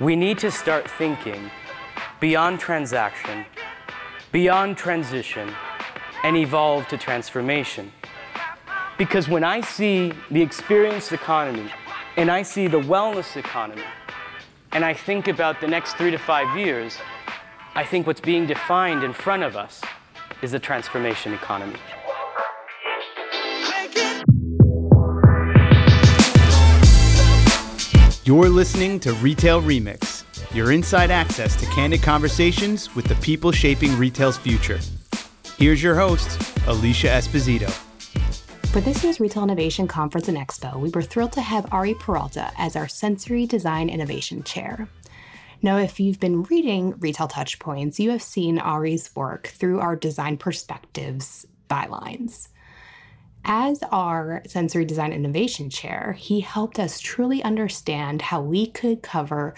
We need to start thinking beyond transaction, beyond transition, and evolve to transformation. Because when I see the experienced economy and I see the wellness economy, and I think about the next three to five years, I think what's being defined in front of us is the transformation economy. You're listening to Retail Remix, your inside access to candid conversations with the people shaping retail's future. Here's your host, Alicia Esposito. For this year's Retail Innovation Conference and Expo, we were thrilled to have Ari Peralta as our Sensory Design Innovation Chair. Now, if you've been reading Retail Touchpoints, you have seen Ari's work through our Design Perspectives bylines. As our Sensory Design Innovation Chair, he helped us truly understand how we could cover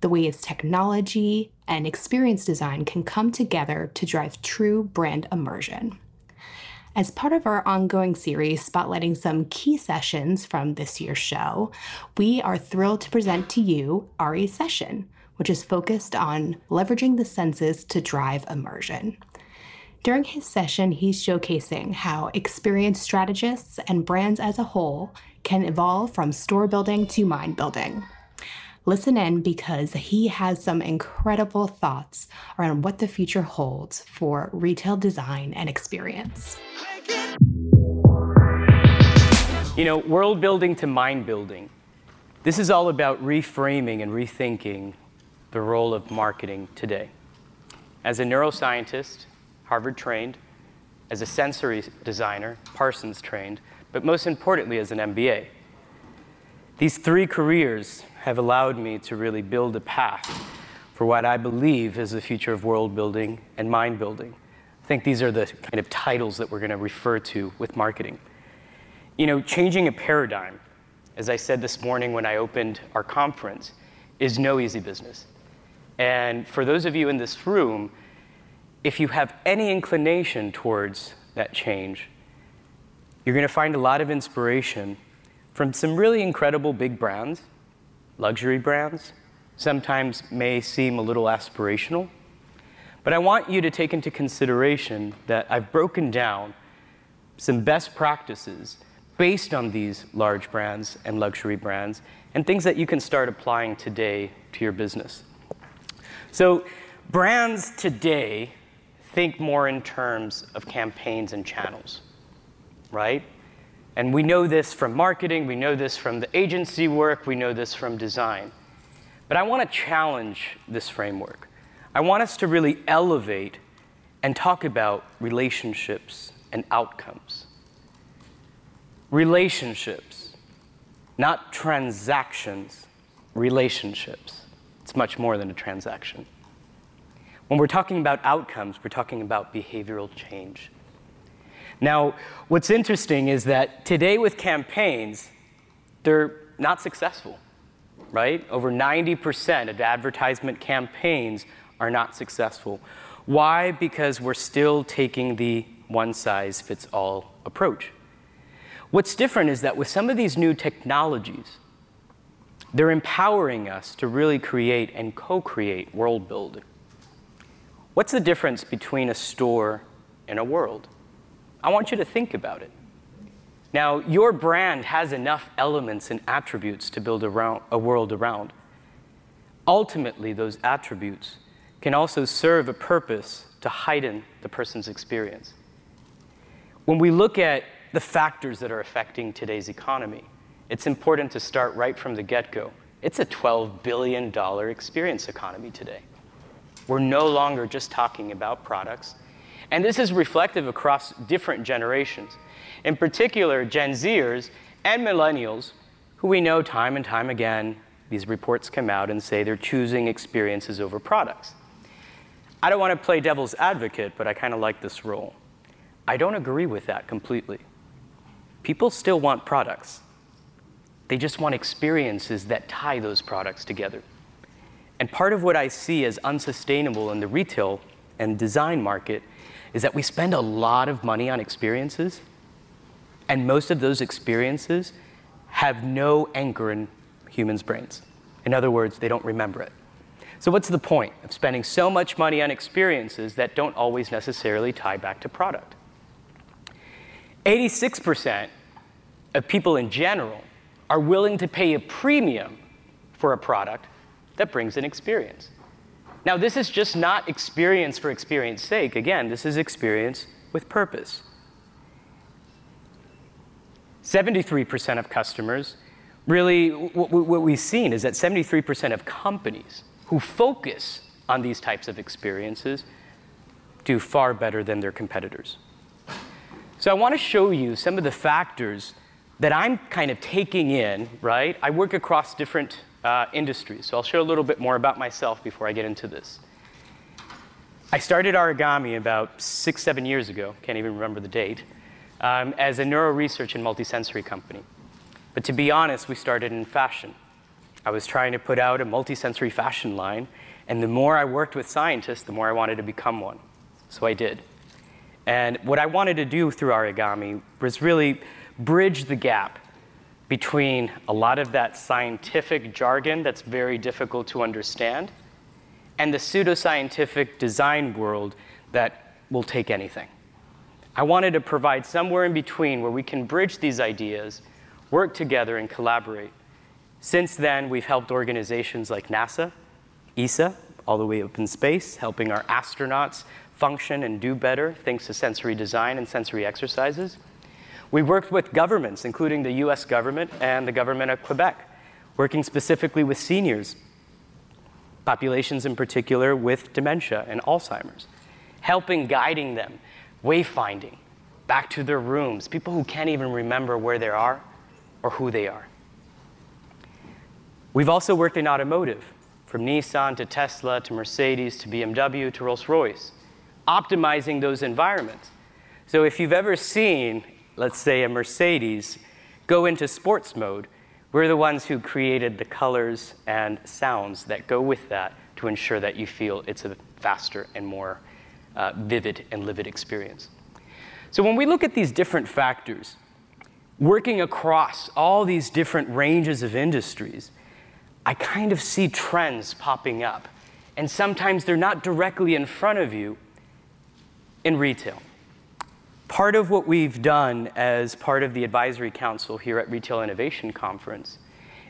the ways technology and experience design can come together to drive true brand immersion. As part of our ongoing series spotlighting some key sessions from this year's show, we are thrilled to present to you Ari's session, which is focused on leveraging the senses to drive immersion. During his session, he's showcasing how experienced strategists and brands as a whole can evolve from store building to mind building. Listen in because he has some incredible thoughts around what the future holds for retail design and experience. You know, world building to mind building. This is all about reframing and rethinking the role of marketing today. As a neuroscientist, Harvard trained, as a sensory designer, Parsons trained, but most importantly, as an MBA. These three careers have allowed me to really build a path for what I believe is the future of world building and mind building. I think these are the kind of titles that we're going to refer to with marketing. You know, changing a paradigm, as I said this morning when I opened our conference, is no easy business. And for those of you in this room, if you have any inclination towards that change, you're going to find a lot of inspiration from some really incredible big brands, luxury brands, sometimes may seem a little aspirational. But I want you to take into consideration that I've broken down some best practices based on these large brands and luxury brands and things that you can start applying today to your business. So, brands today think more in terms of campaigns and channels, right? And we know this from marketing, we know this from the agency work, we know this from design. But I want to challenge this framework. I want us to really elevate and talk about relationships and outcomes. Relationships, not transactions, relationships. It's much more than a transaction. When we're talking about outcomes, we're talking about behavioral change. Now, what's interesting is that today with campaigns, they're not successful, right? Over 90% of advertisement campaigns are not successful. Why? Because we're still taking the one size fits all approach. What's different is that with some of these new technologies, they're empowering us to really create and co create world building. What's the difference between a store and a world? I want you to think about it. Now, your brand has enough elements and attributes to build a world around. Ultimately, those attributes can also serve a purpose to heighten the person's experience. When we look at the factors that are affecting today's economy, it's important to start right from the get go. It's a $12 billion experience economy today. We're no longer just talking about products. And this is reflective across different generations. In particular, Gen Zers and millennials, who we know time and time again, these reports come out and say they're choosing experiences over products. I don't want to play devil's advocate, but I kind of like this role. I don't agree with that completely. People still want products, they just want experiences that tie those products together. And part of what I see as unsustainable in the retail and design market is that we spend a lot of money on experiences, and most of those experiences have no anchor in humans' brains. In other words, they don't remember it. So, what's the point of spending so much money on experiences that don't always necessarily tie back to product? 86% of people in general are willing to pay a premium for a product that brings an experience. Now, this is just not experience for experience sake. Again, this is experience with purpose. 73% of customers really, what we've seen is that 73% of companies who focus on these types of experiences do far better than their competitors. So I want to show you some of the factors that I'm kind of taking in, right? I work across different uh, industries, so I'll share a little bit more about myself before I get into this. I started Arigami about six, seven years ago, can't even remember the date, um, as a neuro research and multisensory company. But to be honest, we started in fashion. I was trying to put out a multisensory fashion line, and the more I worked with scientists, the more I wanted to become one. So I did. And what I wanted to do through Arigami was really bridge the gap between a lot of that scientific jargon that's very difficult to understand and the pseudoscientific design world that will take anything. I wanted to provide somewhere in between where we can bridge these ideas, work together, and collaborate since then, we've helped organizations like NASA, ESA, all the way up in space, helping our astronauts function and do better thanks to sensory design and sensory exercises. We worked with governments, including the US government and the government of Quebec, working specifically with seniors, populations in particular with dementia and Alzheimer's, helping guiding them, wayfinding, back to their rooms, people who can't even remember where they are or who they are. We've also worked in automotive, from Nissan to Tesla to Mercedes to BMW to Rolls Royce, optimizing those environments. So if you've ever seen, let's say, a Mercedes go into sports mode, we're the ones who created the colors and sounds that go with that to ensure that you feel it's a faster and more uh, vivid and livid experience. So when we look at these different factors, working across all these different ranges of industries, I kind of see trends popping up. And sometimes they're not directly in front of you in retail. Part of what we've done as part of the advisory council here at Retail Innovation Conference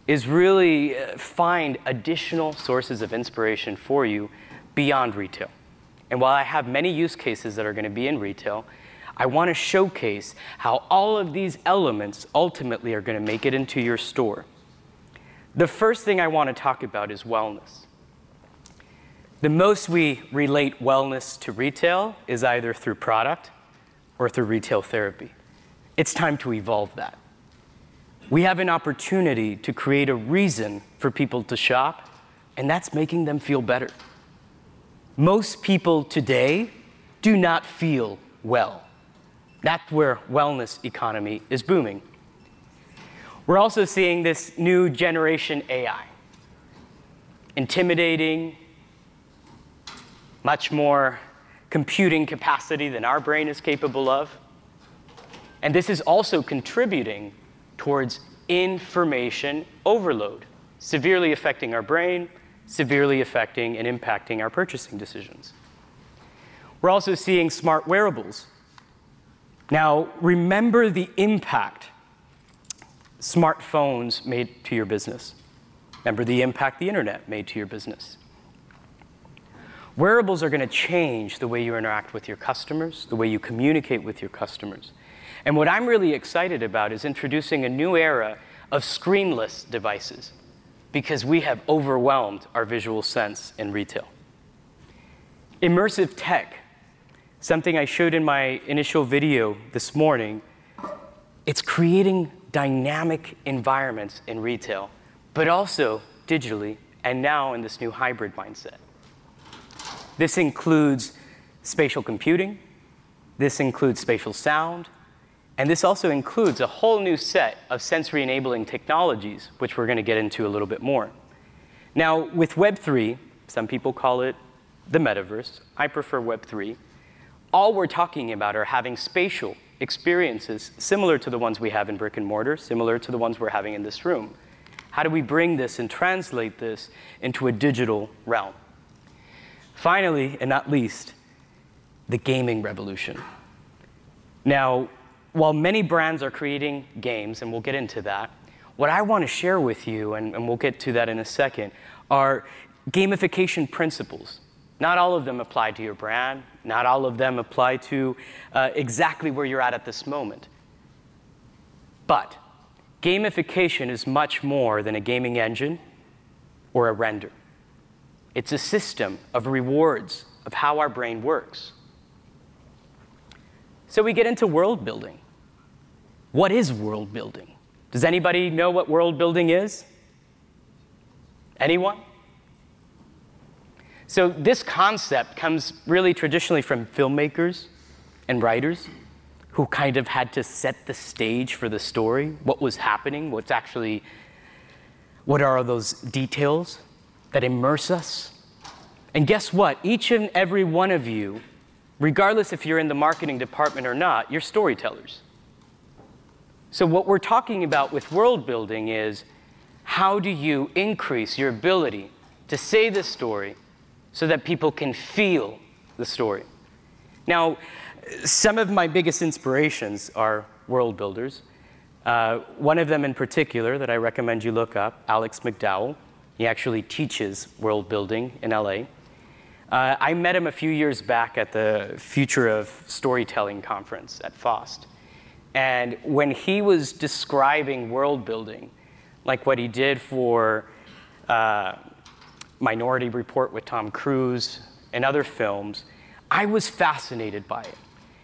is really uh, find additional sources of inspiration for you beyond retail. And while I have many use cases that are going to be in retail, I want to showcase how all of these elements ultimately are going to make it into your store. The first thing I want to talk about is wellness. The most we relate wellness to retail is either through product or through retail therapy. It's time to evolve that. We have an opportunity to create a reason for people to shop, and that's making them feel better. Most people today do not feel well. That's where wellness economy is booming. We're also seeing this new generation AI. Intimidating, much more computing capacity than our brain is capable of. And this is also contributing towards information overload, severely affecting our brain, severely affecting and impacting our purchasing decisions. We're also seeing smart wearables. Now, remember the impact smartphones made to your business. Remember the impact the internet made to your business. Wearables are going to change the way you interact with your customers, the way you communicate with your customers. And what I'm really excited about is introducing a new era of screenless devices because we have overwhelmed our visual sense in retail. Immersive tech, something I showed in my initial video this morning, it's creating dynamic environments in retail, but also digitally, and now in this new hybrid mindset. This includes spatial computing, this includes spatial sound, and this also includes a whole new set of sensory enabling technologies, which we're going to get into a little bit more. Now, with Web3, some people call it the metaverse, I prefer Web3, all we're talking about are having spatial experiences similar to the ones we have in brick and mortar, similar to the ones we're having in this room. How do we bring this and translate this into a digital realm? Finally, and not least, the gaming revolution. Now, while many brands are creating games, and we'll get into that, what I want to share with you, and, and we'll get to that in a second, are gamification principles. Not all of them apply to your brand, not all of them apply to uh, exactly where you're at at this moment. But gamification is much more than a gaming engine or a render. It's a system of rewards of how our brain works. So we get into world building. What is world building? Does anybody know what world building is? Anyone? So, this concept comes really traditionally from filmmakers and writers who kind of had to set the stage for the story, what was happening, what's actually, what are those details that immerse us. And guess what? Each and every one of you, regardless if you're in the marketing department or not, you're storytellers. So, what we're talking about with world building is how do you increase your ability to say the story so that people can feel the story? Now, some of my biggest inspirations are world builders. Uh, one of them in particular that I recommend you look up, Alex McDowell. He actually teaches world building in LA. Uh, I met him a few years back at the Future of Storytelling conference at FOST. And when he was describing world building, like what he did for uh, Minority Report with Tom Cruise and other films, I was fascinated by it.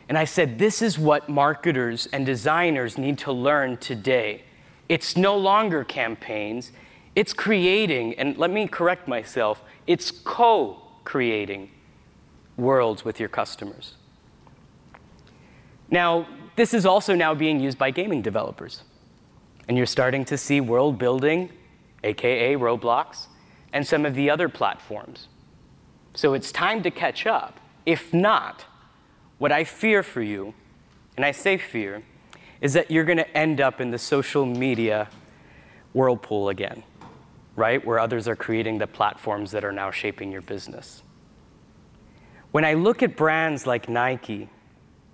And I said, this is what marketers and designers need to learn today. It's no longer campaigns, it's creating, and let me correct myself, it's co creating worlds with your customers. Now, this is also now being used by gaming developers. And you're starting to see world building, AKA Roblox, and some of the other platforms. So it's time to catch up. If not, what I fear for you, and I say fear, is that you're going to end up in the social media whirlpool again, right? Where others are creating the platforms that are now shaping your business. When I look at brands like Nike,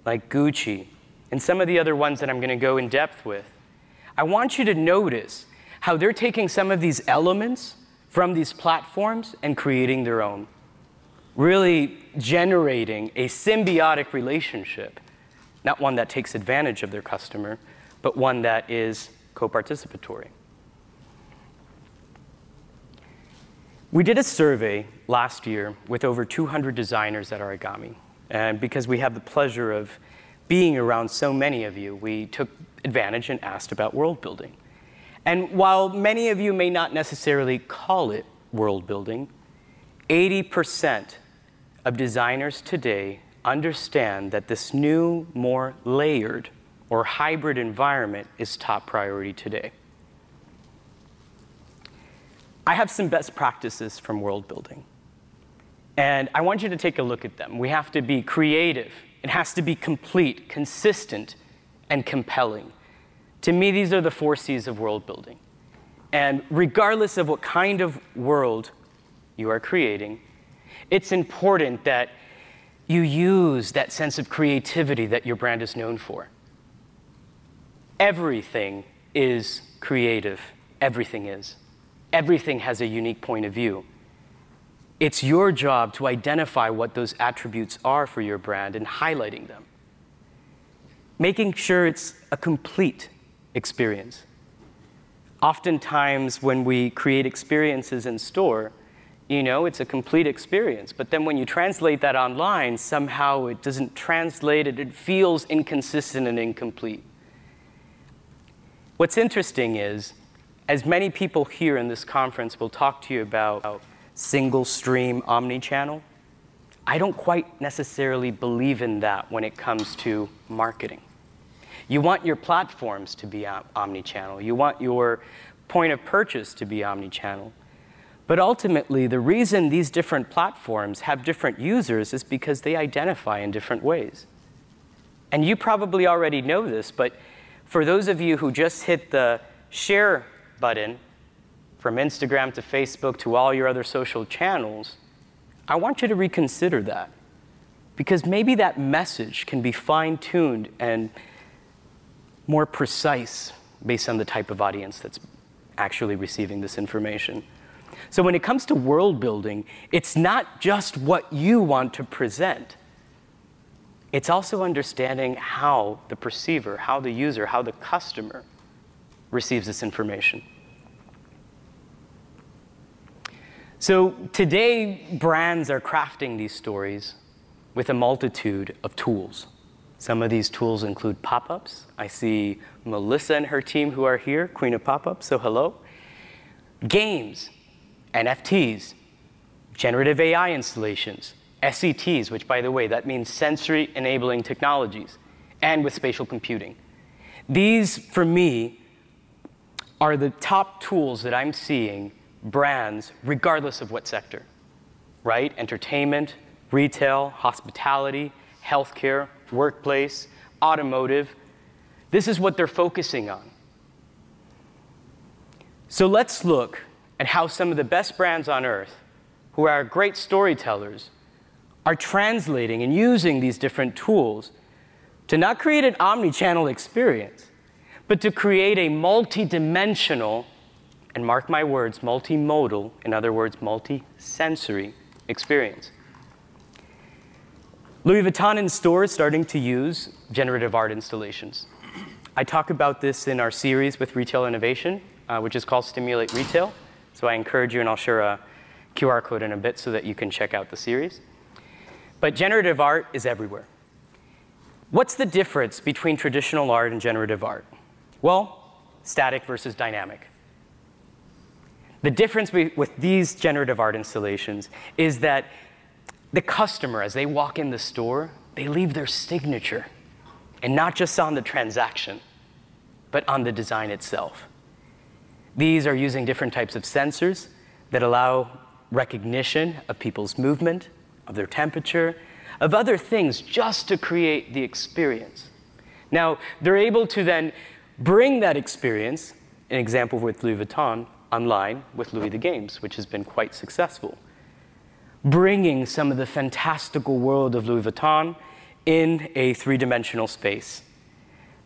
like Gucci, and some of the other ones that I'm going to go in depth with, I want you to notice how they're taking some of these elements from these platforms and creating their own, really generating a symbiotic relationship, not one that takes advantage of their customer, but one that is co participatory. We did a survey last year with over 200 designers at Arigami, and because we have the pleasure of being around so many of you, we took advantage and asked about world building. And while many of you may not necessarily call it world building, 80% of designers today understand that this new, more layered or hybrid environment is top priority today. I have some best practices from world building. And I want you to take a look at them. We have to be creative it has to be complete, consistent, and compelling. To me, these are the four C's of world building. And regardless of what kind of world you are creating, it's important that you use that sense of creativity that your brand is known for. Everything is creative. Everything is. Everything has a unique point of view. It's your job to identify what those attributes are for your brand and highlighting them. Making sure it's a complete experience. Oftentimes, when we create experiences in store, you know, it's a complete experience. But then when you translate that online, somehow it doesn't translate it, it feels inconsistent and incomplete. What's interesting is, as many people here in this conference will talk to you about single stream omni-channel. I don't quite necessarily believe in that when it comes to marketing. You want your platforms to be omni-channel. You want your point of purchase to be omni-channel. But ultimately, the reason these different platforms have different users is because they identify in different ways. And you probably already know this, but for those of you who just hit the share button from Instagram to Facebook to all your other social channels, I want you to reconsider that. Because maybe that message can be fine tuned and more precise based on the type of audience that's actually receiving this information. So when it comes to world building, it's not just what you want to present. It's also understanding how the perceiver, how the user, how the customer receives this information. So today, brands are crafting these stories with a multitude of tools. Some of these tools include pop ups. I see Melissa and her team who are here, Queen of Pop Ups, so hello. Games, NFTs, generative AI installations, SETs, which, by the way, that means sensory enabling technologies, and with spatial computing. These, for me, are the top tools that I'm seeing brands, regardless of what sector, right? Entertainment, retail, hospitality, healthcare, workplace, automotive. This is what they're focusing on. So let's look at how some of the best brands on earth, who are great storytellers, are translating and using these different tools to not create an omni channel experience, but to create a multi dimensional, and mark my words, multimodal, in other words, multi sensory experience. Louis Vuitton in stores starting to use generative art installations. I talk about this in our series with retail innovation, uh, which is called Stimulate Retail. So I encourage you, and I'll share a QR code in a bit so that you can check out the series. But generative art is everywhere. What's the difference between traditional art and generative art? Well, static versus dynamic. The difference with these generative art installations is that the customer, as they walk in the store, they leave their signature, and not just on the transaction, but on the design itself. These are using different types of sensors that allow recognition of people's movement, of their temperature, of other things just to create the experience. Now, they're able to then bring that experience, an example with Louis Vuitton, online with Louis the Games, which has been quite successful. Bringing some of the fantastical world of Louis Vuitton in a three dimensional space.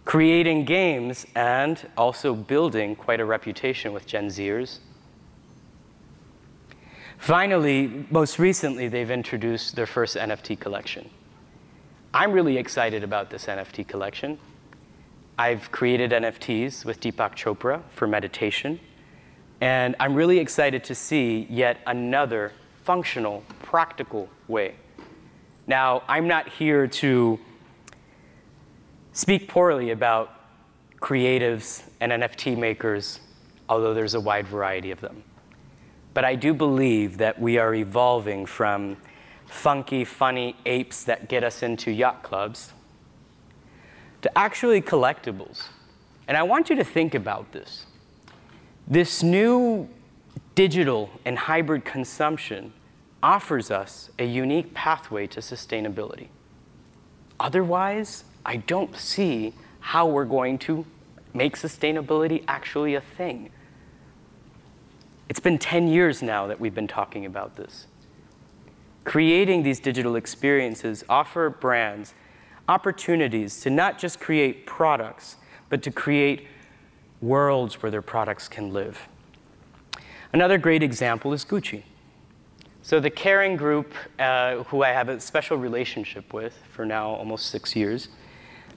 Creating games and also building quite a reputation with Gen Zers Finally, most recently, they've introduced their first NFT collection. I'm really excited about this NFT collection. I've created NFTs with Deepak Chopra for meditation, and I'm really excited to see yet another functional, practical way. Now, I'm not here to speak poorly about creatives and NFT makers, although there's a wide variety of them. But I do believe that we are evolving from funky, funny apes that get us into yacht clubs to actually collectibles. And I want you to think about this. This new digital and hybrid consumption offers us a unique pathway to sustainability. Otherwise, I don't see how we're going to make sustainability actually a thing. It's been 10 years now that we've been talking about this. Creating these digital experiences offer brands opportunities to not just create products, but to create worlds where their products can live. Another great example is Gucci. So, the Kering Group, uh, who I have a special relationship with for now almost six years,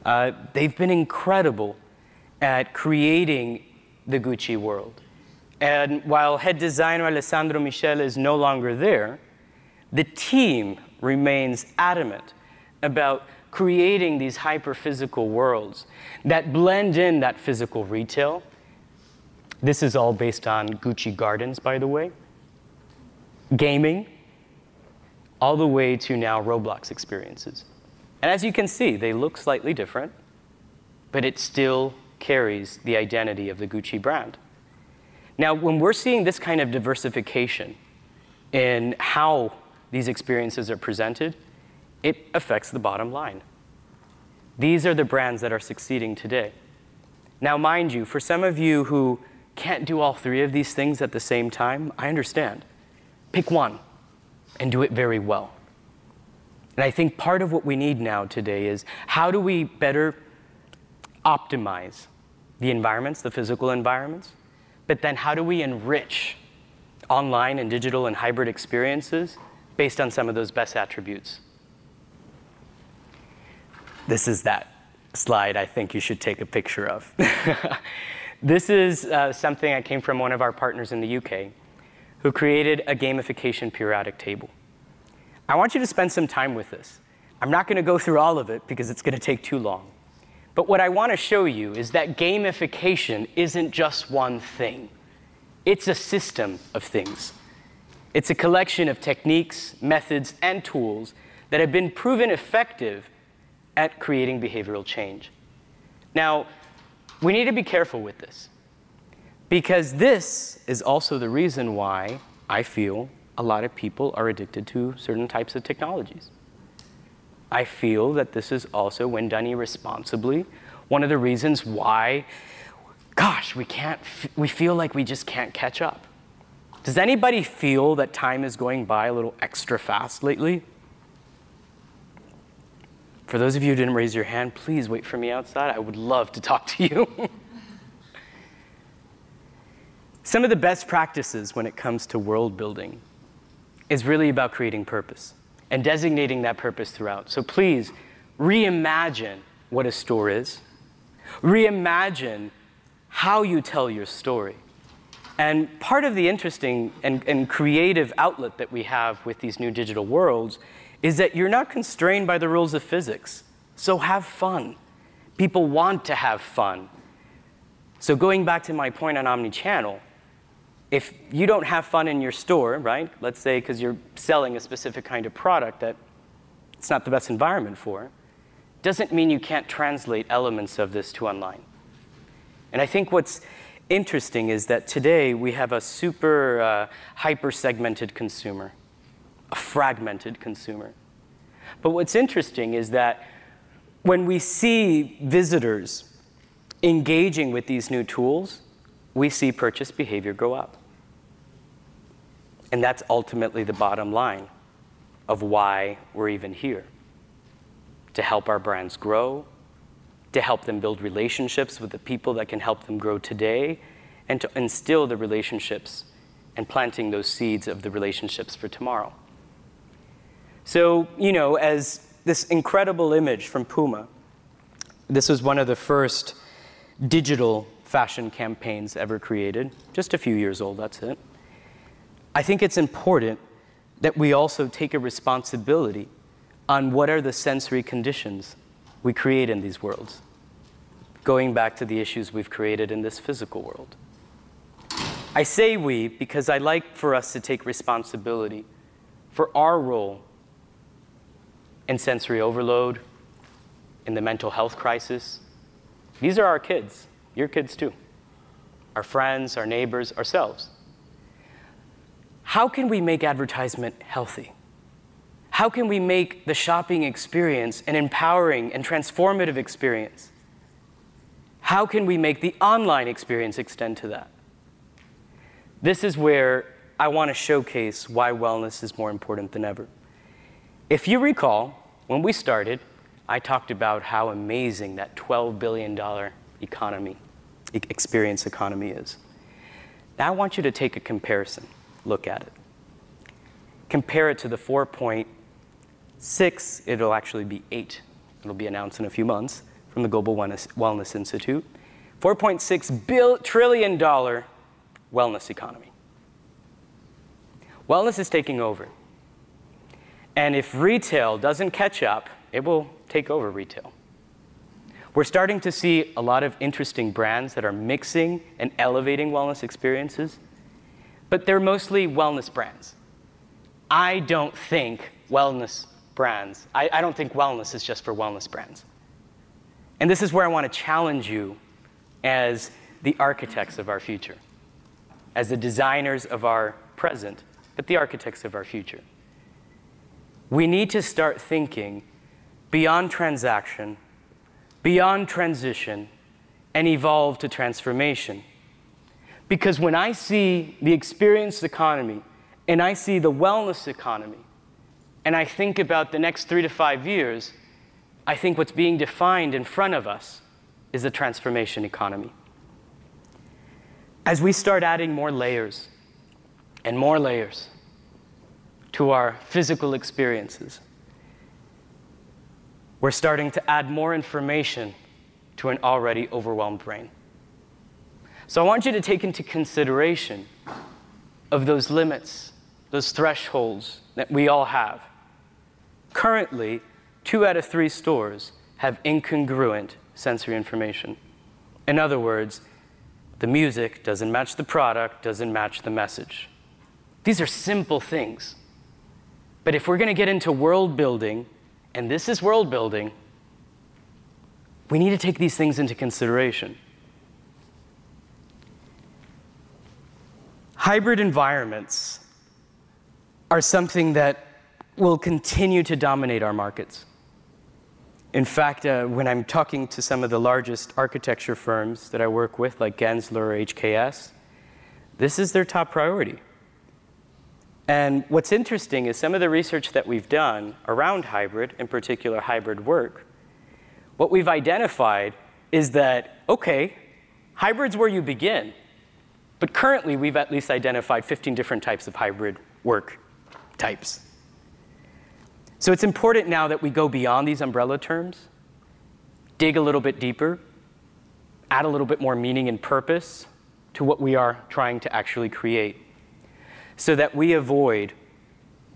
uh, they've been incredible at creating the Gucci world. And while head designer Alessandro Michele is no longer there, the team remains adamant about creating these hyper-physical worlds that blend in that physical retail. This is all based on Gucci Gardens, by the way. Gaming, all the way to now Roblox experiences. And as you can see, they look slightly different, but it still carries the identity of the Gucci brand. Now, when we're seeing this kind of diversification in how these experiences are presented, it affects the bottom line. These are the brands that are succeeding today. Now, mind you, for some of you who can't do all three of these things at the same time, I understand. Pick one and do it very well. And I think part of what we need now today is how do we better optimize the environments, the physical environments, but then how do we enrich online and digital and hybrid experiences based on some of those best attributes? This is that slide I think you should take a picture of. this is uh, something I came from one of our partners in the UK who created a gamification periodic table. I want you to spend some time with this. I'm not going to go through all of it because it's going to take too long. But what I want to show you is that gamification isn't just one thing, it's a system of things. It's a collection of techniques, methods, and tools that have been proven effective at creating behavioral change. Now, we need to be careful with this because this is also the reason why I feel a lot of people are addicted to certain types of technologies. I feel that this is also, when done irresponsibly, one of the reasons why, gosh, we can't, we feel like we just can't catch up. Does anybody feel that time is going by a little extra fast lately? For those of you who didn't raise your hand, please wait for me outside. I would love to talk to you. Some of the best practices when it comes to world building is really about creating purpose and designating that purpose throughout. So please reimagine what a store is, reimagine how you tell your story. And part of the interesting and, and, creative outlet that we have with these new digital worlds is that you're not constrained by the rules of physics. So have fun. People want to have fun. So, going back to my point on omni-channel, if you don't have fun in your store, right? Let's say because you're selling a specific kind of product that it's not the best environment for, doesn't mean you can't translate elements of this to online. And I think what's interesting is that today we have a super uh, hyper segmented consumer a fragmented consumer. But what's interesting is that when we see visitors engaging with these new tools, we see purchase behavior go up. And that's ultimately the bottom line of why we're even here to help our brands grow, to help them build relationships with the people that can help them grow today, and to instill the relationships and planting those seeds of the relationships for tomorrow. So, you know, as this incredible image from Puma, this was one of the first digital fashion campaigns ever created, just a few years old, that's it. I think it's important that we also take a responsibility on what are the sensory conditions we create in these worlds, going back to the issues we've created in this physical world. I say we because I like for us to take responsibility for our role in sensory overload, in the mental health crisis. These are our kids, your kids too, our friends, our neighbors, ourselves. How can we make advertisement healthy? How can we make the shopping experience an empowering and transformative experience? How can we make the online experience extend to that? This is where I want to showcase why wellness is more important than ever. If you recall, when we started, I talked about how amazing that $12 billion economy, experience economy is. Now I want you to take a comparison, look at it. Compare it to the 4.6, it'll actually be 8. It'll be announced in a few months from the Global Wellness Institute. $4.6 bill, trillion dollar wellness economy. Wellness is taking over. And if retail doesn't catch up, it will take over retail. We're starting to see a lot of interesting brands that are mixing and elevating wellness experiences, but they're mostly wellness brands. I don't think wellness brands, I, I don't think wellness is just for wellness brands. And this is where I want to challenge you as the architects of our future, as the designers of our present, but the architects of our future we need to start thinking beyond transaction, beyond transition, and evolve to transformation. Because when I see the experience economy and I see the wellness economy, and I think about the next three to five years, I think what's being defined in front of us is the transformation economy. As we start adding more layers and more layers to our physical experiences, we're starting to add more information to an already overwhelmed brain. So I want you to take into consideration of those limits, those thresholds that we all have. Currently, two out of three stores have incongruent sensory information. In other words, the music doesn't match the product, doesn't match the message. These are simple things. But if we're going to get into world building, and this is world building, we need to take these things into consideration. Hybrid environments are something that will continue to dominate our markets. In fact, uh, when I'm talking to some of the largest architecture firms that I work with, like Gensler or HKS, this is their top priority. And what's interesting is some of the research that we've done around hybrid, in particular hybrid work, what we've identified is that, okay, hybrid's where you begin, but currently we've at least identified 15 different types of hybrid work types. So it's important now that we go beyond these umbrella terms, dig a little bit deeper, add a little bit more meaning and purpose to what we are trying to actually create, so that we avoid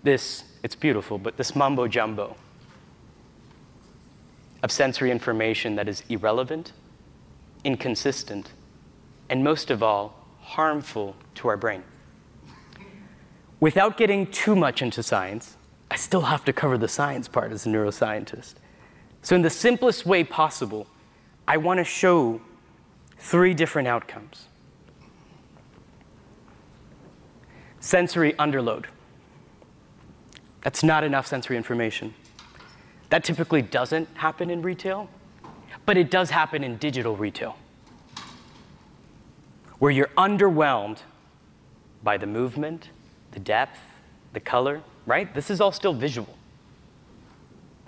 this, it's beautiful, but this mumbo jumbo of sensory information that is irrelevant, inconsistent, and most of all, harmful to our brain. Without getting too much into science, I still have to cover the science part as a neuroscientist. So, in the simplest way possible, I want to show three different outcomes sensory underload. That's not enough sensory information. That typically doesn't happen in retail, but it does happen in digital retail, where you're underwhelmed by the movement, the depth, the color, right? This is all still visual.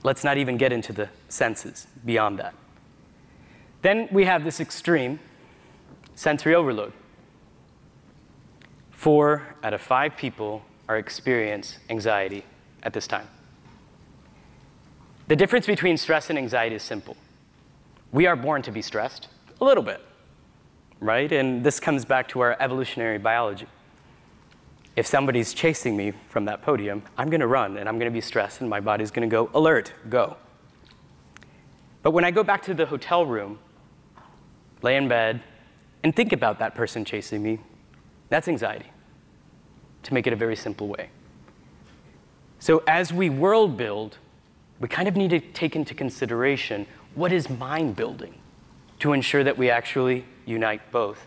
Let's not even get into the senses beyond that. Then we have this extreme sensory overload. Four out of five people are experience anxiety at this time. The difference between stress and anxiety is simple. We are born to be stressed, a little bit, right? And this comes back to our evolutionary biology if somebody's chasing me from that podium, I'm going to run and I'm going to be stressed and my body's going to go, alert, go. But when I go back to the hotel room, lay in bed, and think about that person chasing me, that's anxiety, to make it a very simple way. So as we world build, we kind of need to take into consideration what is mind building to ensure that we actually unite both.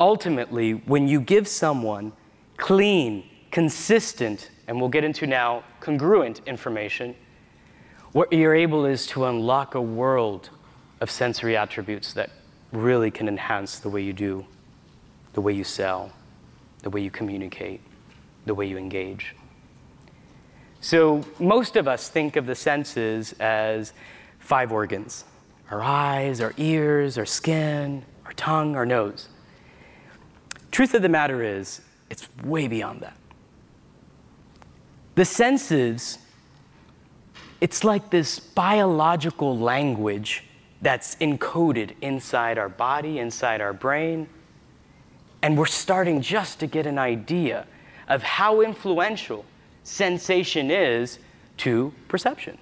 Ultimately, when you give someone clean, consistent, and we'll get into now congruent information, what you're able is to unlock a world of sensory attributes that really can enhance the way you do, the way you sell, the way you communicate, the way you engage. So, most of us think of the senses as five organs our eyes, our ears, our skin, our tongue, our nose. Truth of the matter is, it's way beyond that. The senses, it's like this biological language that's encoded inside our body, inside our brain. And we're starting just to get an idea of how influential sensation is to perception.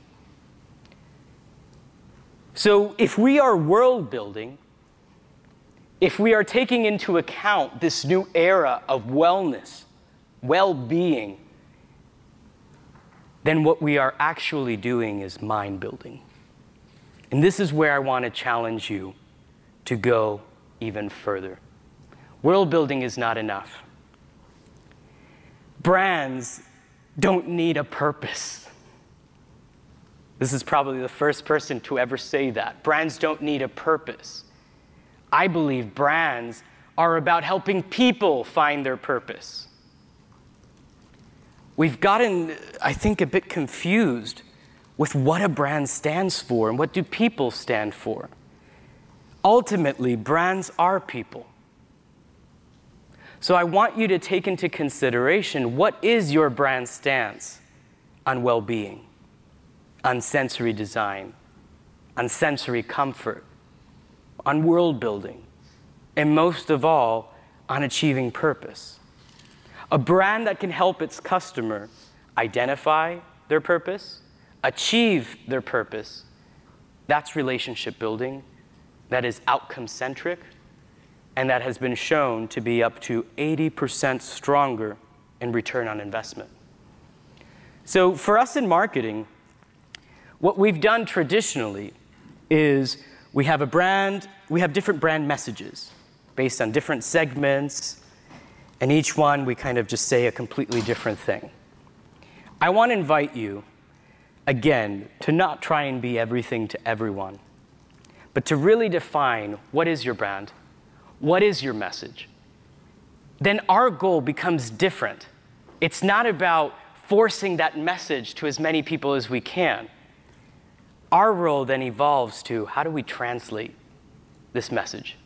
So, if we are world building, if we are taking into account this new era of wellness, well being, then what we are actually doing is mind building. And this is where I want to challenge you to go even further. World building is not enough. Brands don't need a purpose. This is probably the first person to ever say that. Brands don't need a purpose. I believe brands are about helping people find their purpose. We've gotten, I think, a bit confused with what a brand stands for and what do people stand for. Ultimately, brands are people. So I want you to take into consideration what is your brand stance on well being, on sensory design, on sensory comfort, on world building, and most of all, on achieving purpose. A brand that can help its customer identify their purpose, achieve their purpose, that's relationship building, that is outcome centric, and that has been shown to be up to 80% stronger in return on investment. So, for us in marketing, what we've done traditionally is we have a brand, we have different brand messages based on different segments, and each one we kind of just say a completely different thing. I want to invite you, again, to not try and be everything to everyone, but to really define what is your brand, what is your message. Then our goal becomes different. It's not about forcing that message to as many people as we can. Our role then evolves to how do we translate this message?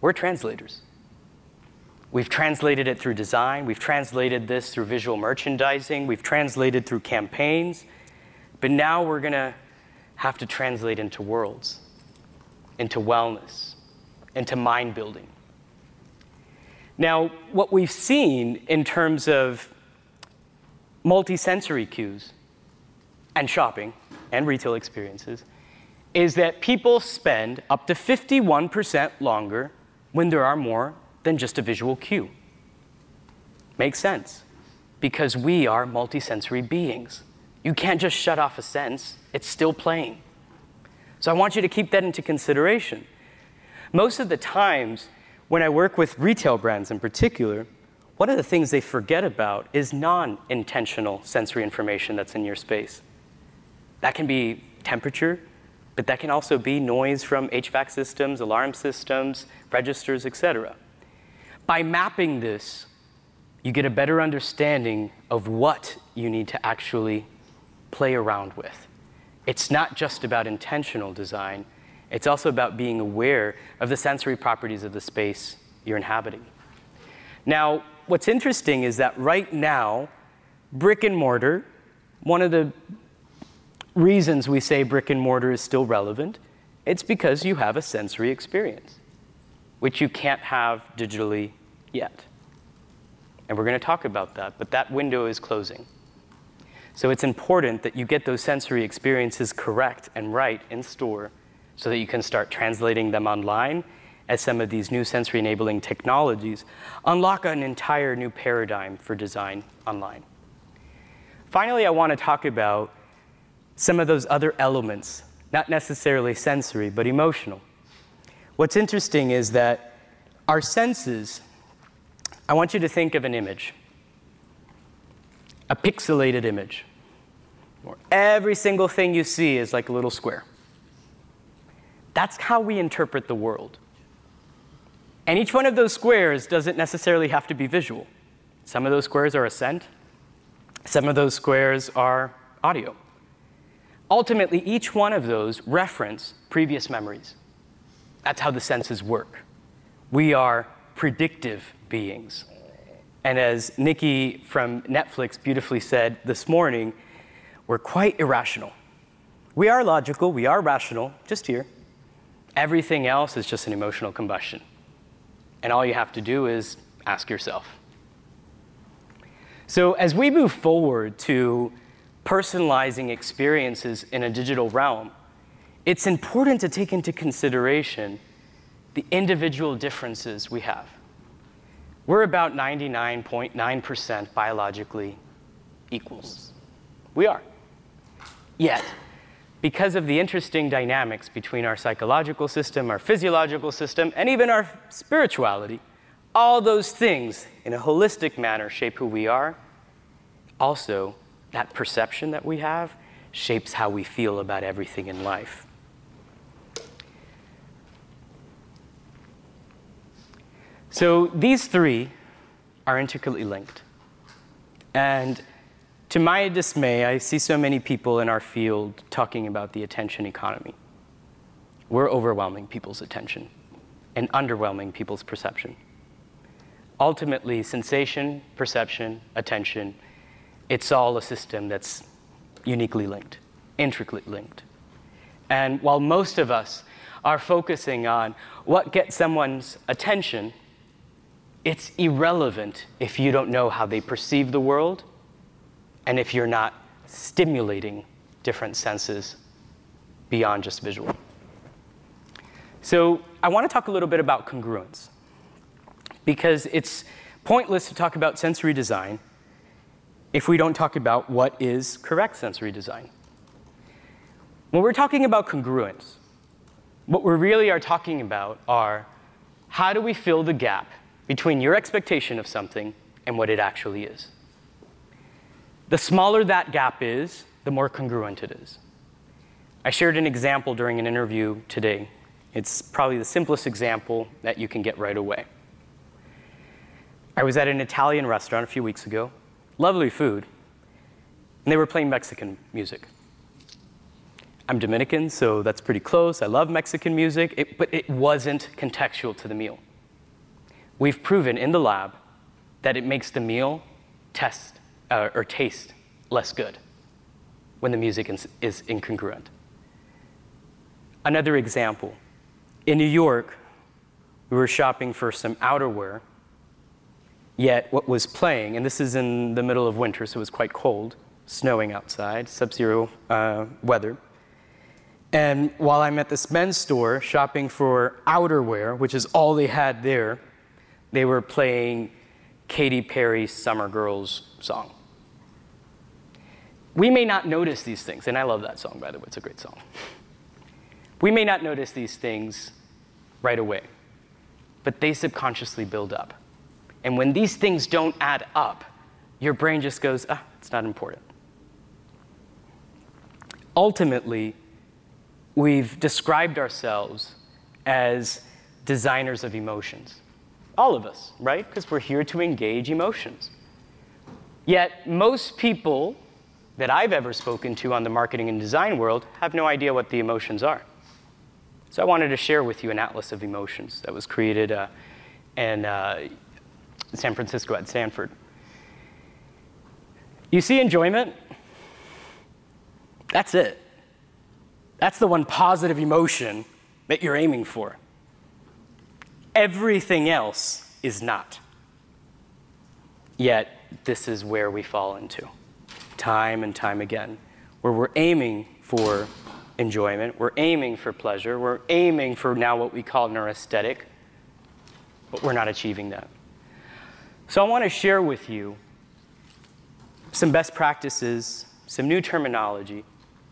We're translators. We've translated it through design, we've translated this through visual merchandising, we've translated through campaigns, but now we're going to have to translate into worlds, into wellness, into mind building. Now, what we've seen in terms of multisensory cues and shopping and retail experiences is that people spend up to 51% longer when there are more than just a visual cue. Makes sense because we are multisensory beings. You can't just shut off a sense, it's still playing. So I want you to keep that into consideration. Most of the times, when I work with retail brands in particular, one of the things they forget about is non intentional sensory information that's in your space. That can be temperature, but that can also be noise from HVAC systems, alarm systems, registers, etc. By mapping this, you get a better understanding of what you need to actually play around with. It's not just about intentional design, it's also about being aware of the sensory properties of the space you're inhabiting. Now, what's interesting is that right now, brick and mortar, one of the reasons we say brick and mortar is still relevant, it's because you have a sensory experience, which you can't have digitally yet. And we're going to talk about that, but that window is closing. So it's important that you get those sensory experiences correct and right in store so that you can start translating them online as some of these new sensory enabling technologies unlock an entire new paradigm for design online. Finally, I want to talk about some of those other elements, not necessarily sensory, but emotional. What's interesting is that our senses, I want you to think of an image, a pixelated image, every single thing you see is like a little square. That's how we interpret the world. And each one of those squares doesn't necessarily have to be visual. Some of those squares are a scent, some of those squares are audio. Ultimately, each one of those reference previous memories. That's how the senses work. We are predictive beings. And as Nikki from Netflix beautifully said this morning, we're quite irrational. We are logical, we are rational, just here. Everything else is just an emotional combustion. And all you have to do is ask yourself. So, as we move forward to personalizing experiences in a digital realm, it's important to take into consideration the individual differences we have. We're about 99.9% biologically equals. We are. Yet, because of the interesting dynamics between our psychological system, our physiological system, and even our spirituality, all those things in a holistic manner shape who we are. Also, that perception that we have shapes how we feel about everything in life. So these three are intricately linked. And to my dismay, I see so many people in our field talking about the attention economy. We're overwhelming people's attention and underwhelming people's perception. Ultimately, sensation, perception, attention, it's all a system that's uniquely linked, intricately linked. And while most of us are focusing on what gets someone's attention, it's irrelevant if you don't know how they perceive the world and if you're not stimulating different senses beyond just visual. So, I want to talk a little bit about congruence because it's pointless to talk about sensory design if we don't talk about what is correct sensory design. When we're talking about congruence, what we really are talking about are how do we fill the gap between your expectation of something and what it actually is? The smaller that gap is, the more congruent it is. I shared an example during an interview today. It's probably the simplest example that you can get right away. I was at an Italian restaurant a few weeks ago, lovely food, and they were playing Mexican music. I'm Dominican, so that's pretty close. I love Mexican music, it, but it wasn't contextual to the meal. We've proven in the lab that it makes the meal test uh, or taste less good when the music is, is incongruent. Another example in New York, we were shopping for some outerwear, yet what was playing, and this is in the middle of winter, so it was quite cold, snowing outside, sub zero uh, weather. And while I'm at this men's store shopping for outerwear, which is all they had there, they were playing Katy Perry's Summer Girls song. We may not notice these things, and I love that song, by the way, it's a great song. We may not notice these things right away, but they subconsciously build up. And when these things don't add up, your brain just goes, ah, it's not important. Ultimately, we've described ourselves as designers of emotions. All of us, right? Because we're here to engage emotions. Yet, most people that I've ever spoken to on the marketing and design world have no idea what the emotions are. So, I wanted to share with you an atlas of emotions that was created uh, in uh, San Francisco at Stanford. You see enjoyment? That's it. That's the one positive emotion that you're aiming for. Everything else is not. Yet, this is where we fall into, time and time again, where we're aiming for enjoyment, we're aiming for pleasure, we're aiming for now what we call neuroaesthetic, but we're not achieving that. So, I want to share with you some best practices, some new terminology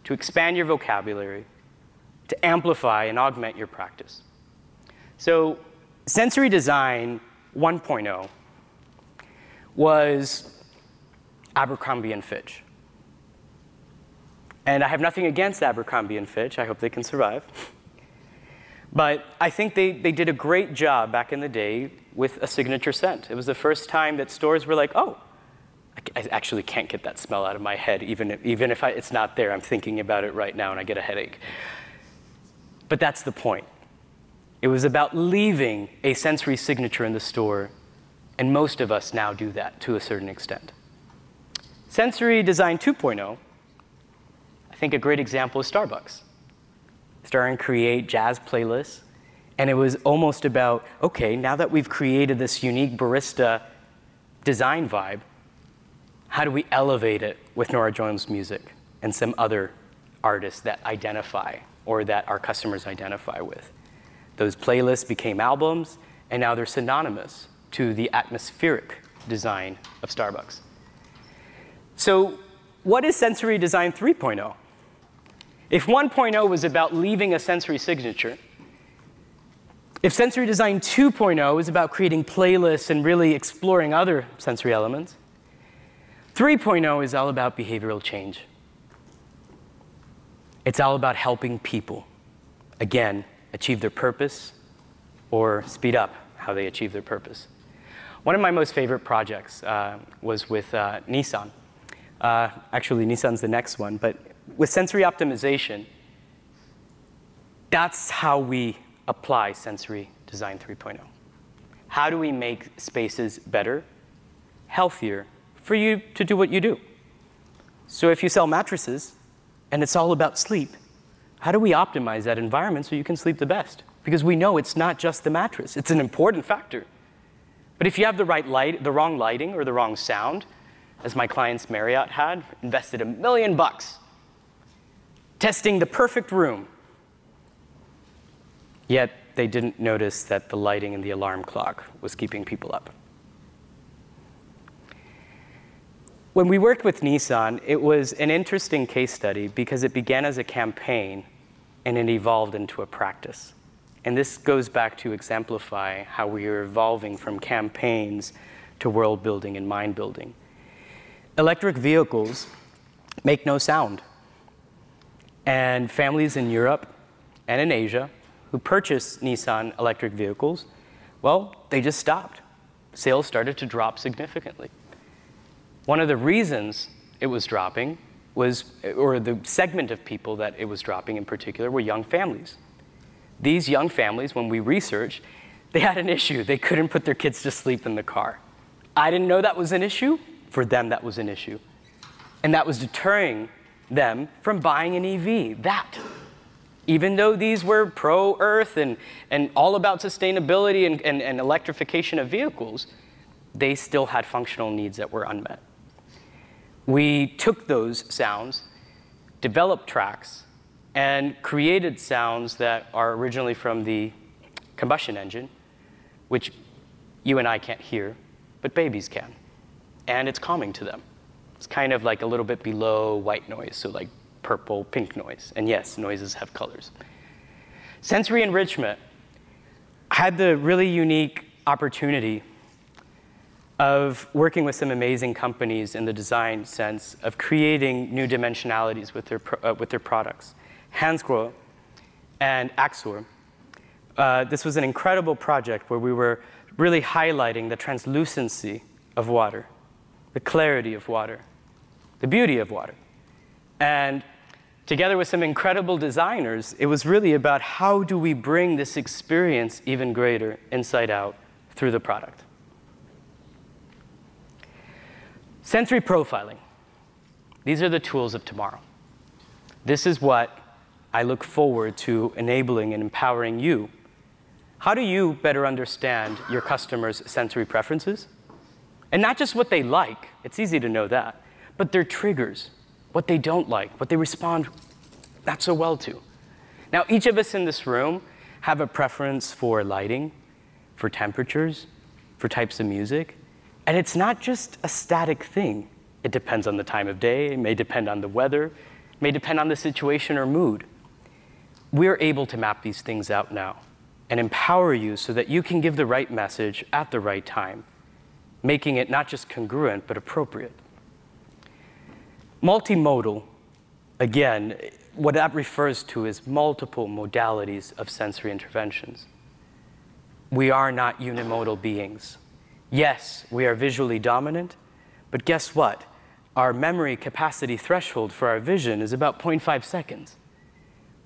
to expand your vocabulary, to amplify and augment your practice. So, sensory design 1.0 was Abercrombie and Fitch. And I have nothing against Abercrombie and Fitch. I hope they can survive. But I think they, they did a great job back in the day with a signature scent. It was the first time that stores were like, oh, I actually can't get that smell out of my head, even if, even if I, it's not there. I'm thinking about it right now and I get a headache. But that's the point. It was about leaving a sensory signature in the store, and most of us now do that to a certain extent. Sensory Design 2.0, I think a great example is Starbucks. Starting create jazz playlists, and it was almost about okay, now that we've created this unique barista design vibe, how do we elevate it with Norah Jones music and some other artists that identify or that our customers identify with? Those playlists became albums, and now they're synonymous to the atmospheric design of Starbucks. So, what is Sensory Design 3.0? If 1.0 was about leaving a sensory signature, if Sensory Design 2.0 is about creating playlists and really exploring other sensory elements, 3.0 is all about behavioral change. It's all about helping people, again, achieve their purpose or speed up how they achieve their purpose. One of my most favorite projects uh, was with uh, Nissan. Uh, actually, Nissan's the next one, but with sensory optimization, that's how we apply sensory design 3.0. How do we make spaces better, healthier, for you to do what you do? So if you sell mattresses and it's all about sleep, how do we optimize that environment so you can sleep the best? Because we know it's not just the mattress, it's an important factor. But if you have the right light, the wrong lighting or the wrong sound, as my clients Marriott had, invested a million bucks testing the perfect room. Yet they didn't notice that the lighting and the alarm clock was keeping people up. When we worked with Nissan, it was an interesting case study because it began as a campaign and it evolved into a practice. And this goes back to exemplify how we are evolving from campaigns to world building and mind building. Electric vehicles make no sound. And families in Europe and in Asia who purchase Nissan electric vehicles, well, they just stopped. Sales started to drop significantly. One of the reasons it was dropping was, or the segment of people that it was dropping in particular, were young families. These young families, when we researched, they had an issue. They couldn't put their kids to sleep in the car. I didn't know that was an issue. For them, that was an issue. And that was deterring them from buying an EV. That. Even though these were pro earth and, and all about sustainability and, and, and electrification of vehicles, they still had functional needs that were unmet. We took those sounds, developed tracks, and created sounds that are originally from the combustion engine, which you and I can't hear, but babies can. And it's calming to them. It's kind of like a little bit below white noise, so like purple, pink noise. And yes, noises have colors. Sensory enrichment had the really unique opportunity of working with some amazing companies in the design sense of creating new dimensionalities with their, uh, with their products. Hansgrohe and Axor. Uh, this was an incredible project where we were really highlighting the translucency of water, the clarity of water, the beauty of water. And together with some incredible designers, it was really about how do we bring this experience even greater inside out through the product. Sensory profiling. These are the tools of tomorrow. This is what I look forward to enabling and empowering you. How do you better understand your customers' sensory preferences? And not just what they like, it's easy to know that, but their triggers, what they don't like, what they respond not so well to. Now, each of us in this room have a preference for lighting, for temperatures, for types of music, and it's not just a static thing. It depends on the time of day, it may depend on the weather, it may depend on the situation or mood. We're able to map these things out now and empower you so that you can give the right message at the right time, making it not just congruent, but appropriate. Multimodal, again, what that refers to is multiple modalities of sensory interventions. We are not unimodal beings. Yes, we are visually dominant, but guess what? Our memory capacity threshold for our vision is about 0.5 seconds.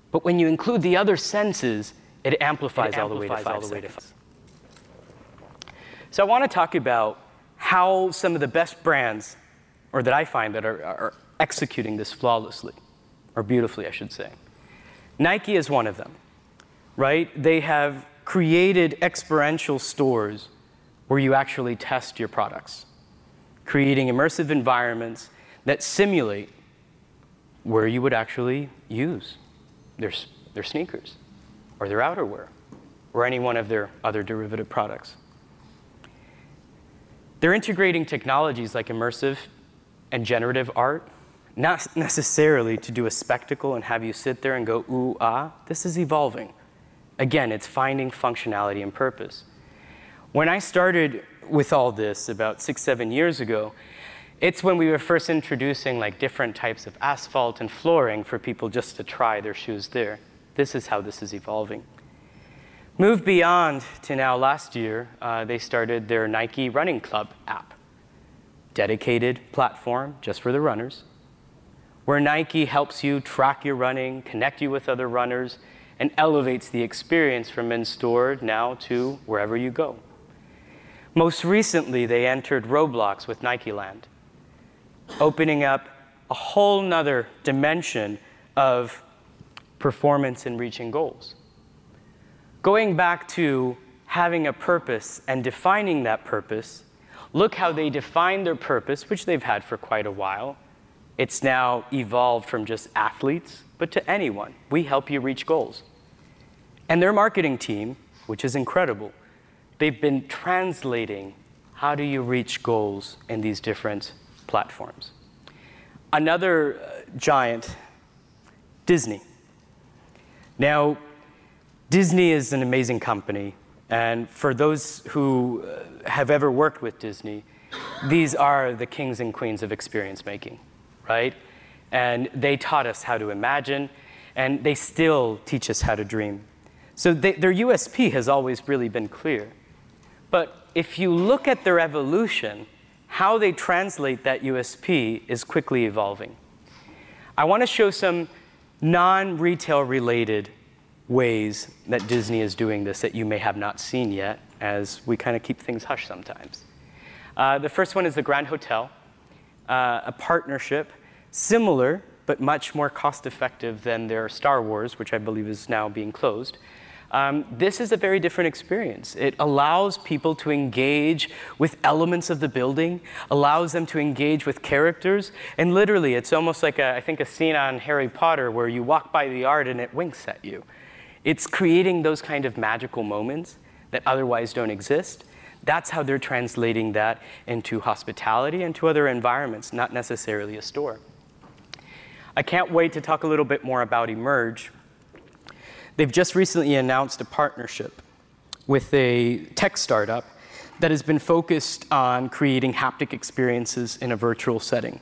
But when you include the other senses, it amplifies, it amplifies all the way to five seconds. So I want to talk about how some of the best brands, or that I find that are, are executing this flawlessly, or beautifully, I should say. Nike is one of them, right? They have created experiential stores where you actually test your products, creating immersive environments that simulate where you would actually use their, their sneakers or their outerwear or any one of their other derivative products. They're integrating technologies like immersive and generative art, not necessarily to do a spectacle and have you sit there and go, ooh, ah. This is evolving. Again, it's finding functionality and purpose. When I started with all this about six, seven years ago, it's when we were first introducing like different types of asphalt and flooring for people just to try their shoes there. This is how this is evolving. Move beyond to now last year, uh, they started their Nike Running Club app, dedicated platform just for the runners, where Nike helps you track your running, connect you with other runners, and elevates the experience from in store now to wherever you go. Most recently, they entered Roblox with Nike Land, opening up a whole nother dimension of performance and reaching goals. Going back to having a purpose and defining that purpose, look how they define their purpose, which they've had for quite a while. It's now evolved from just athletes, but to anyone. We help you reach goals. And their marketing team, which is incredible, they've been translating how do you reach goals in these different platforms. Another uh, giant, Disney. Now, Disney is an amazing company, and for those who uh, have ever worked with Disney, these are the kings and queens of experience making, right? And they taught us how to imagine, and they still teach us how to dream. So they, their USP has always really been clear. But if you look at their evolution, how they translate that USP is quickly evolving. I want to show some non retail related ways that Disney is doing this that you may have not seen yet, as we kind of keep things hush sometimes. Uh, the first one is the Grand Hotel, uh, a partnership similar but much more cost effective than their Star Wars, which I believe is now being closed. Um, this is a very different experience. It allows people to engage with elements of the building, allows them to engage with characters, and literally, it's almost like a, I think a scene on Harry Potter where you walk by the art and it winks at you. It's creating those kind of magical moments that otherwise don't exist. That's how they're translating that into hospitality and to other environments, not necessarily a store. I can't wait to talk a little bit more about Emerge. They've just recently announced a partnership with a tech startup that has been focused on creating haptic experiences in a virtual setting.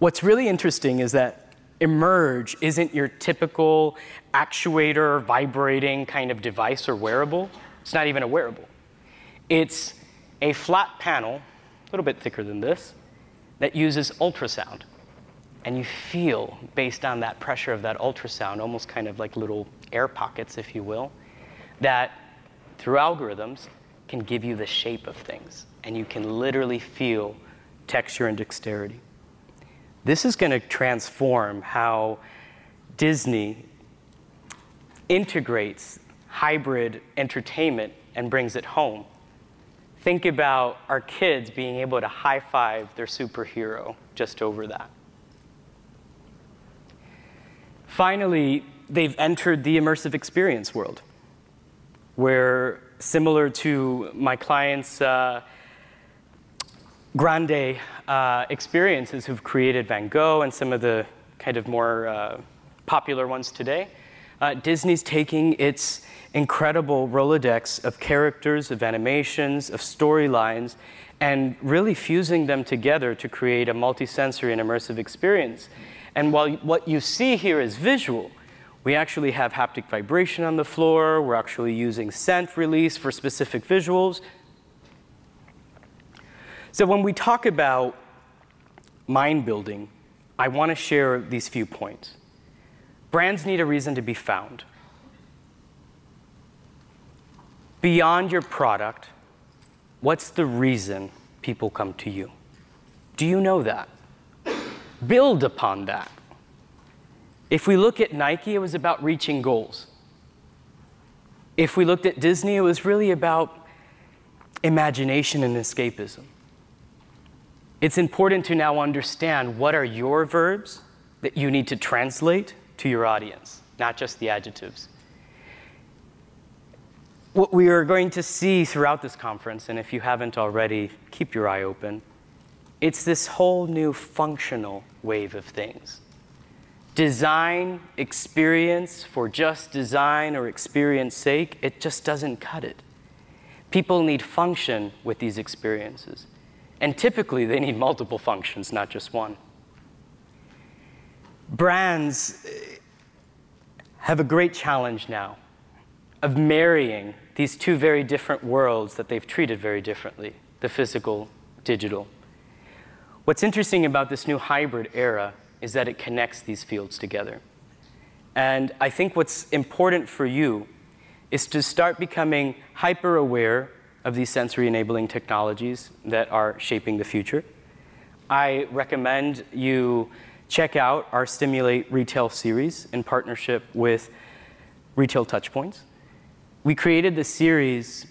What's really interesting is that Emerge isn't your typical actuator, vibrating kind of device or wearable. It's not even a wearable. It's a flat panel, a little bit thicker than this, that uses ultrasound. And you feel, based on that pressure of that ultrasound, almost kind of like little air pockets, if you will, that through algorithms can give you the shape of things. And you can literally feel texture and dexterity. This is going to transform how Disney integrates hybrid entertainment and brings it home. Think about our kids being able to high five their superhero just over that. Finally, they've entered the immersive experience world, where, similar to my client's uh, grande uh, experiences who've created Van Gogh and some of the kind of more uh, popular ones today. Uh, Disney's taking its incredible Rolodex of characters, of animations, of storylines, and really fusing them together to create a multisensory and immersive experience. And while what you see here is visual, we actually have haptic vibration on the floor. We're actually using scent release for specific visuals. So when we talk about mind building, I want to share these few points. Brands need a reason to be found. Beyond your product, what's the reason people come to you? Do you know that? Build upon that. If we look at Nike, it was about reaching goals. If we looked at Disney, it was really about imagination and escapism. It's important to now understand what are your verbs that you need to translate to your audience, not just the adjectives. What we are going to see throughout this conference, and if you haven't already, keep your eye open, it's this whole new functional wave of things. Design, experience for just design or experience sake, it just doesn't cut it. People need function with these experiences. And typically, they need multiple functions, not just one. Brands eh, have a great challenge now. of marrying these two very different worlds that they've treated very differently the physical, digital. What's interesting about this new hybrid era is that it connects these fields together. And I think what's important for you is to start becoming hyper aware of these sensory enabling technologies that are shaping the future. I recommend you check out our Stimulate Retail series in partnership with Retail TouchPoints. We created this series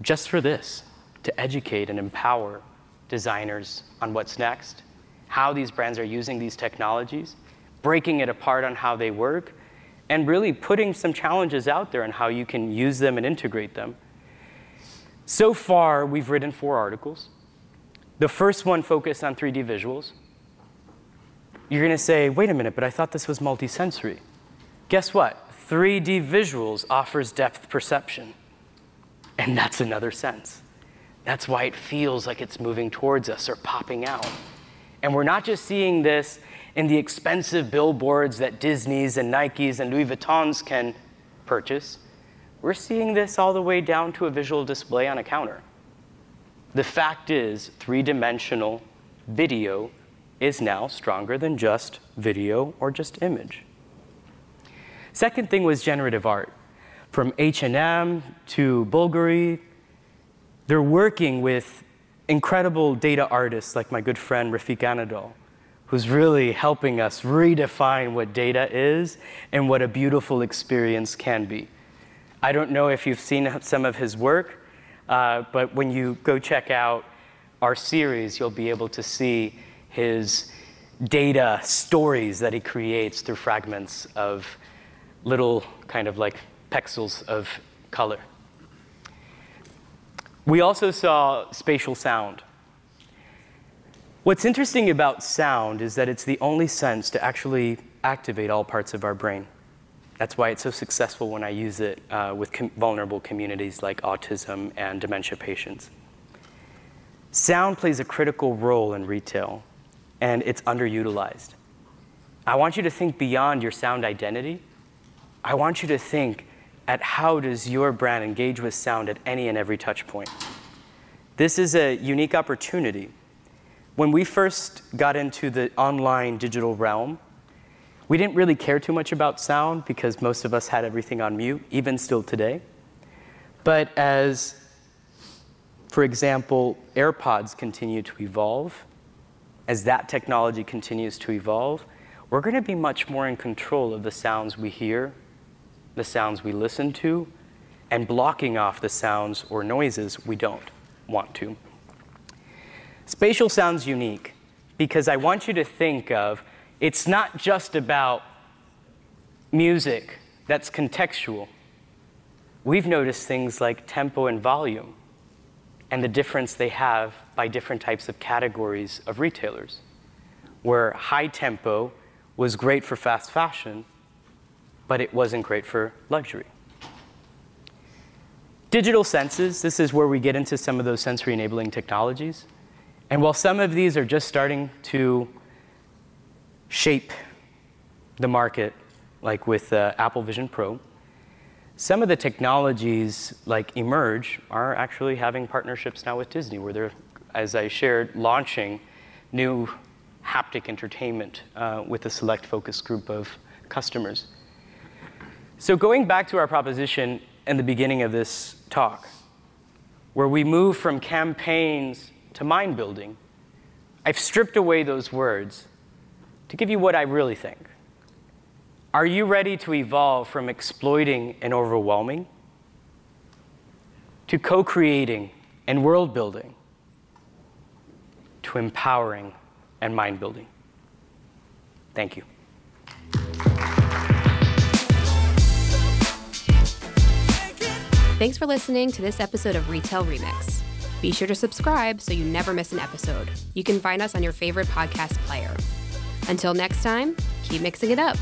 just for this to educate and empower designers on what's next, how these brands are using these technologies, breaking it apart on how they work, and really putting some challenges out there on how you can use them and integrate them. So far, we've written four articles. The first one focused on 3D visuals. You're going to say, wait a minute, but I thought this was multisensory. Guess what? 3D visuals offers depth perception. And that's another sense. That's why it feels like it's moving towards us or popping out. And we're not just seeing this in the expensive billboards that Disney's and Nike's and Louis Vuitton's can purchase. We're seeing this all the way down to a visual display on a counter. The fact is, three dimensional video is now stronger than just video or just image. Second thing was generative art. From H&M to Bulgari, they're working with incredible data artists like my good friend Refik Anadol, who's really helping us redefine what data is and what a beautiful experience can be. I don't know if you've seen some of his work, uh, but when you go check out our series, you'll be able to see his data stories that he creates through fragments of little kind of like pixels of color. We also saw spatial sound. What's interesting about sound is that it's the only sense to actually activate all parts of our brain. That's why it's so successful when I use it uh, with com- vulnerable communities like autism and dementia patients. Sound plays a critical role in retail, and it's underutilized. I want you to think beyond your sound identity. I want you to think at how does your brand engage with sound at any and every touch point. This is a unique opportunity. When we first got into the online digital realm, we didn't really care too much about sound because most of us had everything on mute, even still today. But as, for example, AirPods continue to evolve, as that technology continues to evolve, we're going to be much more in control of the sounds we hear the sounds we listen to and blocking off the sounds or noises we don't want to. Spatial sounds unique because I want you to think of it's not just about music that's contextual. We've noticed things like tempo and volume and the difference they have by different types of categories of retailers, where high tempo was great for fast fashion, but it wasn't great for luxury. Digital senses, this is where we get into some of those sensory enabling technologies. And while some of these are just starting to shape the market, like with uh, Apple Vision Pro, some of the technologies like Emerge are actually having partnerships now with Disney, where they're, as I shared, launching new haptic entertainment uh, with a select focus group of customers. So, going back to our proposition in the beginning of this talk, where we move from campaigns to mind building, I've stripped away those words to give you what I really think. Are you ready to evolve from exploiting and overwhelming to co creating and world building to empowering and mind building? Thank you. Thanks for listening to this episode of Retail Remix. Be sure to subscribe so you never miss an episode. You can find us on your favorite podcast player. Until next time, keep mixing it up.